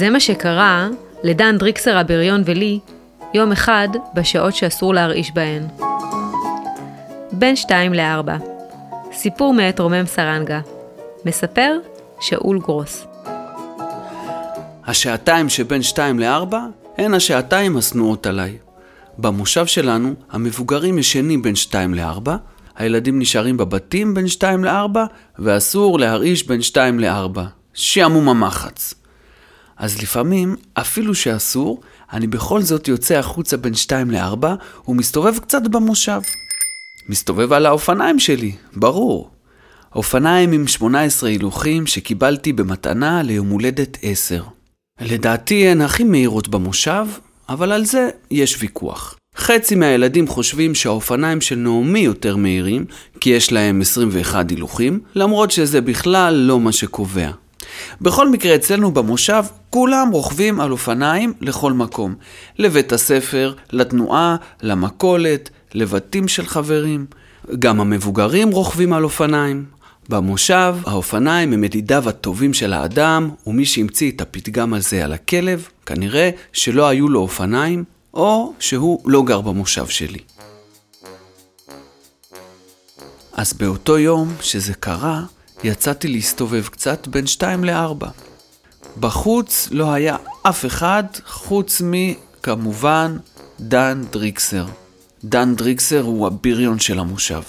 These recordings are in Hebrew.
זה מה שקרה לדן דריקסר הבריון ולי יום אחד בשעות שאסור להרעיש בהן. בין שתיים לארבע. סיפור מאת רומם סרנגה. מספר שאול גרוס. השעתיים שבין שתיים לארבע הן השעתיים השנואות עליי. במושב שלנו המבוגרים ישנים בין שתיים לארבע, הילדים נשארים בבתים בין שתיים לארבע, ואסור להרעיש בין שתיים לארבע. שעמום המחץ. אז לפעמים, אפילו שאסור, אני בכל זאת יוצא החוצה בין שתיים לארבע, ומסתובב קצת במושב. מסתובב על האופניים שלי, ברור. אופניים עם 18 הילוכים שקיבלתי במתנה ליום הולדת 10. לדעתי הן הכי מהירות במושב, אבל על זה יש ויכוח. חצי מהילדים חושבים שהאופניים של נעמי יותר מהירים, כי יש להם 21 הילוכים, למרות שזה בכלל לא מה שקובע. בכל מקרה, אצלנו במושב, כולם רוכבים על אופניים לכל מקום. לבית הספר, לתנועה, למכולת, לבתים של חברים. גם המבוגרים רוכבים על אופניים. במושב, האופניים הם ידידיו הטובים של האדם, ומי שהמציא את הפתגם הזה על הכלב, כנראה שלא היו לו אופניים, או שהוא לא גר במושב שלי. אז באותו יום שזה קרה, יצאתי להסתובב קצת בין שתיים לארבע. בחוץ לא היה אף אחד חוץ מכמובן דן דריקסר. דן דריקסר הוא הבריון של המושב.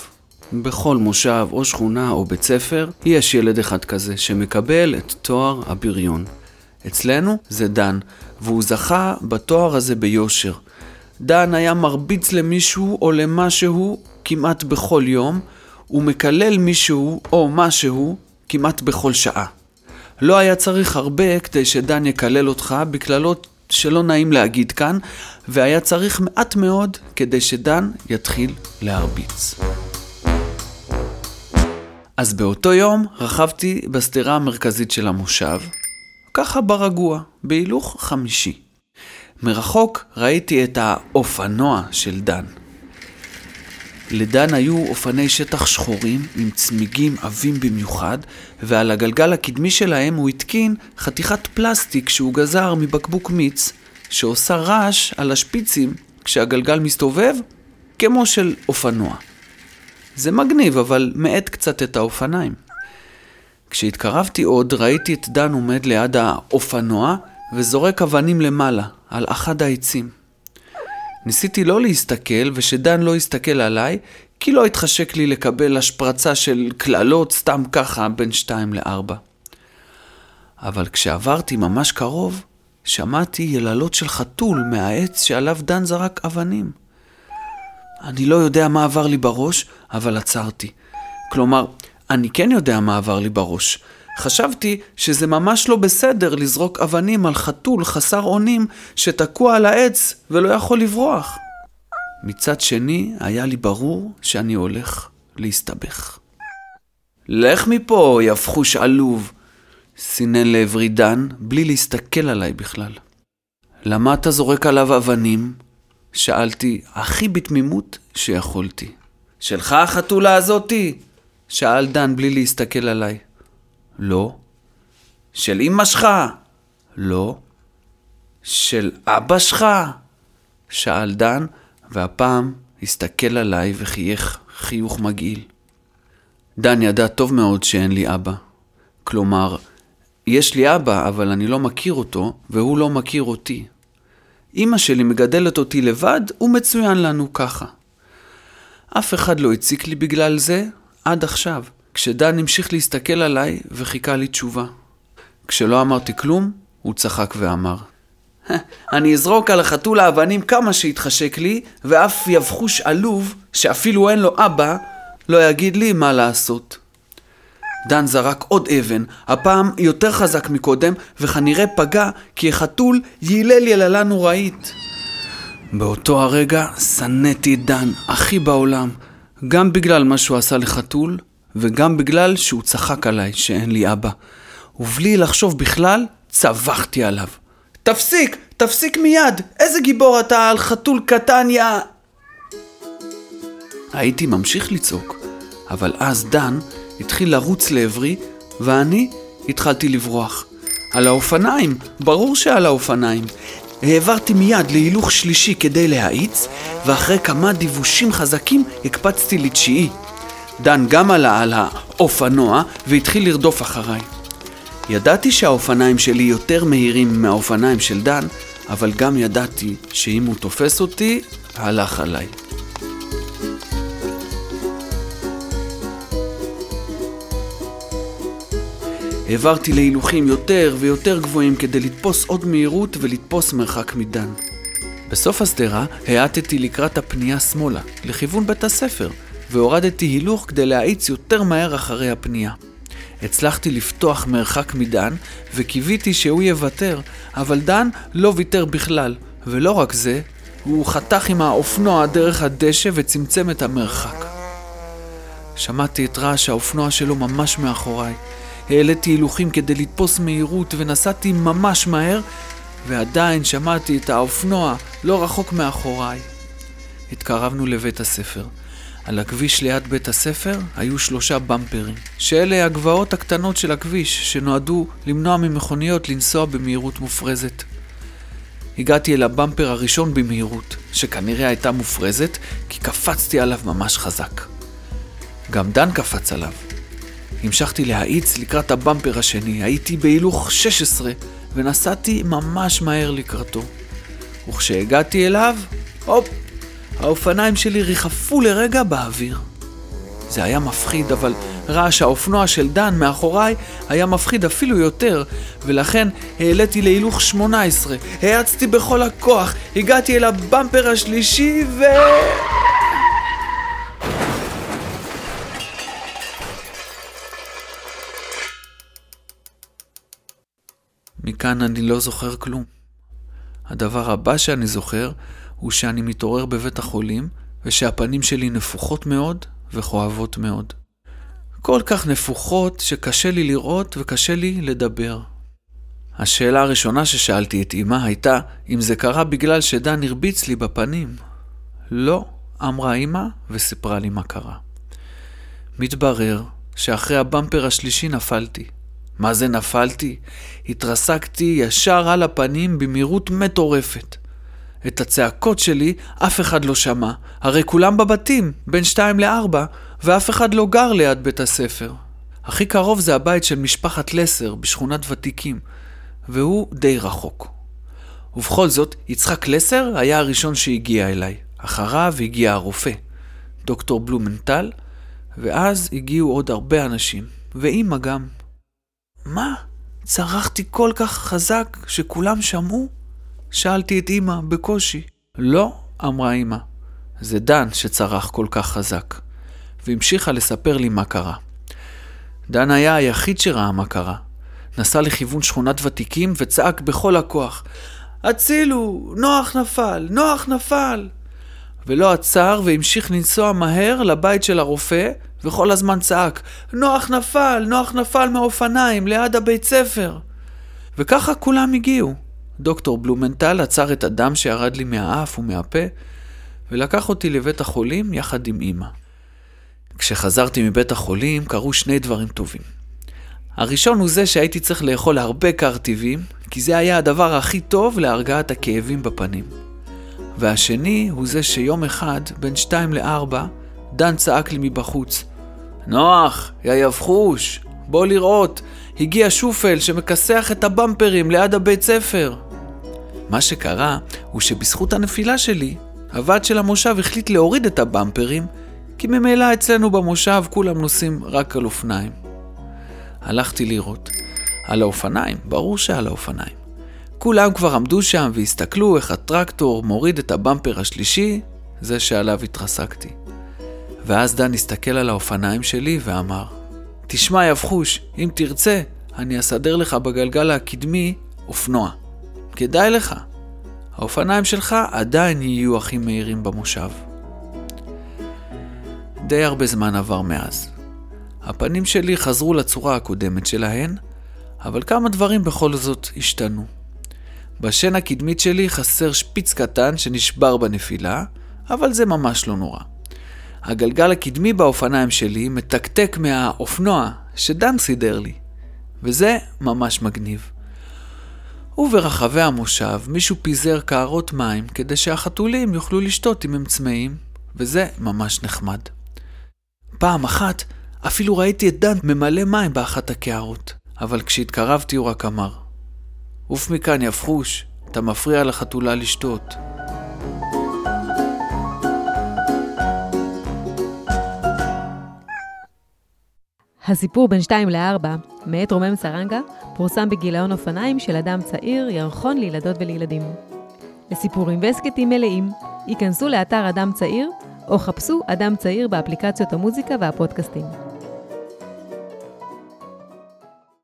בכל מושב או שכונה או בית ספר יש ילד אחד כזה שמקבל את תואר הבריון. אצלנו זה דן, והוא זכה בתואר הזה ביושר. דן היה מרביץ למישהו או למשהו כמעט בכל יום, ומקלל מישהו או משהו כמעט בכל שעה. לא היה צריך הרבה כדי שדן יקלל אותך בקללות שלא נעים להגיד כאן, והיה צריך מעט מאוד כדי שדן יתחיל להרביץ. אז באותו יום רכבתי בסתירה המרכזית של המושב, ככה ברגוע, בהילוך חמישי. מרחוק ראיתי את האופנוע של דן. לדן היו אופני שטח שחורים עם צמיגים עבים במיוחד, ועל הגלגל הקדמי שלהם הוא התקין חתיכת פלסטיק שהוא גזר מבקבוק מיץ, שעושה רעש על השפיצים כשהגלגל מסתובב, כמו של אופנוע. זה מגניב, אבל מאט קצת את האופניים. כשהתקרבתי עוד, ראיתי את דן עומד ליד האופנוע וזורק אבנים למעלה, על אחד העצים. ניסיתי לא להסתכל ושדן לא יסתכל עליי, כי לא התחשק לי לקבל השפרצה של קללות סתם ככה בין שתיים לארבע. אבל כשעברתי ממש קרוב, שמעתי יללות של חתול מהעץ שעליו דן זרק אבנים. אני לא יודע מה עבר לי בראש, אבל עצרתי. כלומר, אני כן יודע מה עבר לי בראש. חשבתי שזה ממש לא בסדר לזרוק אבנים על חתול חסר אונים שתקוע על העץ ולא יכול לברוח. מצד שני, היה לי ברור שאני הולך להסתבך. לך מפה, יפחוש עלוב! סינן לעברי דן, בלי להסתכל עליי בכלל. למה אתה זורק עליו אבנים? שאלתי הכי בתמימות שיכולתי. שלך החתולה הזאתי? שאל דן בלי להסתכל עליי. לא. של אמא שלך? לא. של אבא שלך? שאל דן, והפעם הסתכל עליי וחייך חיוך מגעיל. דן ידע טוב מאוד שאין לי אבא. כלומר, יש לי אבא, אבל אני לא מכיר אותו, והוא לא מכיר אותי. אמא שלי מגדלת אותי לבד, ומצוין לנו ככה. אף אחד לא הציק לי בגלל זה עד עכשיו. כשדן המשיך להסתכל עליי וחיכה לי תשובה. כשלא אמרתי כלום, הוא צחק ואמר, אני אזרוק על החתול האבנים כמה שיתחשק לי, ואף יבחוש עלוב, שאפילו אין לו אבא, לא יגיד לי מה לעשות. דן זרק עוד אבן, הפעם יותר חזק מקודם, וכנראה פגע, כי החתול יילל יללה נוראית. באותו הרגע שנאתי את דן, הכי בעולם, גם בגלל מה שהוא עשה לחתול, וגם בגלל שהוא צחק עליי שאין לי אבא. ובלי לחשוב בכלל, צווחתי עליו. תפסיק! תפסיק מיד! איזה גיבור אתה על חתול קטן, יא... הייתי ממשיך לצעוק, אבל אז דן התחיל לרוץ לעברי, ואני התחלתי לברוח. על האופניים, ברור שעל האופניים. העברתי מיד להילוך שלישי כדי להאיץ, ואחרי כמה דיוושים חזקים הקפצתי לתשיעי. דן גם עלה על האופנוע והתחיל לרדוף אחריי. ידעתי שהאופניים שלי יותר מהירים מהאופניים של דן, אבל גם ידעתי שאם הוא תופס אותי, הלך עליי. העברתי להילוכים יותר ויותר גבוהים כדי לתפוס עוד מהירות ולתפוס מרחק מדן. בסוף השדרה האטתי לקראת הפנייה שמאלה, לכיוון בית הספר, והורדתי הילוך כדי להאיץ יותר מהר אחרי הפנייה. הצלחתי לפתוח מרחק מדן, וקיוויתי שהוא יוותר, אבל דן לא ויתר בכלל, ולא רק זה, הוא חתך עם האופנוע דרך הדשא וצמצם את המרחק. שמעתי את רעש האופנוע שלו ממש מאחוריי. העליתי הילוכים כדי לתפוס מהירות ונסעתי ממש מהר, ועדיין שמעתי את האופנוע לא רחוק מאחוריי. התקרבנו לבית הספר. על הכביש ליד בית הספר היו שלושה במפרים, שאלה הגבעות הקטנות של הכביש, שנועדו למנוע ממכוניות לנסוע במהירות מופרזת. הגעתי אל הבמפר הראשון במהירות, שכנראה הייתה מופרזת, כי קפצתי עליו ממש חזק. גם דן קפץ עליו. המשכתי להאיץ לקראת הבמפר השני, הייתי בהילוך 16, ונסעתי ממש מהר לקראתו. וכשהגעתי אליו, הופ, האופניים שלי ריחפו לרגע באוויר. זה היה מפחיד, אבל רעש האופנוע של דן מאחוריי היה מפחיד אפילו יותר, ולכן העליתי להילוך 18. האצתי בכל הכוח, הגעתי אל הבמפר השלישי ו... מכאן אני לא זוכר כלום. הדבר הבא שאני זוכר הוא שאני מתעורר בבית החולים ושהפנים שלי נפוחות מאוד וכואבות מאוד. כל כך נפוחות שקשה לי לראות וקשה לי לדבר. השאלה הראשונה ששאלתי את אמא הייתה אם זה קרה בגלל שדן הרביץ לי בפנים. לא, אמרה אמא וסיפרה לי מה קרה. מתברר שאחרי הבמפר השלישי נפלתי. מה זה נפלתי? התרסקתי ישר על הפנים במהירות מטורפת. את הצעקות שלי אף אחד לא שמע, הרי כולם בבתים, בין שתיים לארבע, ואף אחד לא גר ליד בית הספר. הכי קרוב זה הבית של משפחת לסר בשכונת ותיקים, והוא די רחוק. ובכל זאת, יצחק לסר היה הראשון שהגיע אליי. אחריו הגיע הרופא, דוקטור בלומנטל, ואז הגיעו עוד הרבה אנשים, ואימא גם. מה? צרחתי כל כך חזק שכולם שמעו? שאלתי את אמא בקושי. לא, אמרה אמא. זה דן שצרח כל כך חזק. והמשיכה לספר לי מה קרה. דן היה היחיד שראה מה קרה. נסע לכיוון שכונת ותיקים וצעק בכל הכוח: הצילו! נוח נפל! נוח נפל! ולא עצר והמשיך לנסוע מהר לבית של הרופא, וכל הזמן צעק, נוח נפל, נוח נפל מהאופניים, ליד הבית ספר. וככה כולם הגיעו. דוקטור בלומנטל עצר את הדם שירד לי מהאף ומהפה, ולקח אותי לבית החולים יחד עם אמא. כשחזרתי מבית החולים קרו שני דברים טובים. הראשון הוא זה שהייתי צריך לאכול הרבה קרטיבים, כי זה היה הדבר הכי טוב להרגעת הכאבים בפנים. והשני הוא זה שיום אחד, בין שתיים לארבע, דן צעק לי מבחוץ, נוח, יא יבחוש, בוא לראות, הגיע שופל שמכסח את הבמפרים ליד הבית ספר. מה שקרה הוא שבזכות הנפילה שלי, הוועד של המושב החליט להוריד את הבמפרים, כי ממילא אצלנו במושב כולם נוסעים רק על אופניים. הלכתי לראות. על האופניים, ברור שעל האופניים. כולם כבר עמדו שם והסתכלו איך הטרקטור מוריד את הבמפר השלישי, זה שעליו התרסקתי. ואז דן הסתכל על האופניים שלי ואמר, תשמע יבחוש, אם תרצה, אני אסדר לך בגלגל הקדמי אופנוע. כדאי לך. האופניים שלך עדיין יהיו הכי מהירים במושב. די הרבה זמן עבר מאז. הפנים שלי חזרו לצורה הקודמת שלהן, אבל כמה דברים בכל זאת השתנו. בשן הקדמית שלי חסר שפיץ קטן שנשבר בנפילה, אבל זה ממש לא נורא. הגלגל הקדמי באופניים שלי מתקתק מהאופנוע שדן סידר לי, וזה ממש מגניב. וברחבי המושב מישהו פיזר קערות מים כדי שהחתולים יוכלו לשתות אם הם צמאים, וזה ממש נחמד. פעם אחת אפילו ראיתי את דן ממלא מים באחת הקערות, אבל כשהתקרבתי הוא רק אמר, עוף מכאן יפחוש, אתה מפריע לחתולה לשתות. הסיפור בין 2 ל-4, מאת רומם סרנגה, פורסם בגיליון אופניים של אדם צעיר, ירחון לילדות ולילדים. לסיפורים והסכתים מלאים, היכנסו לאתר אדם צעיר, או חפשו אדם צעיר באפליקציות המוזיקה והפודקאסטים.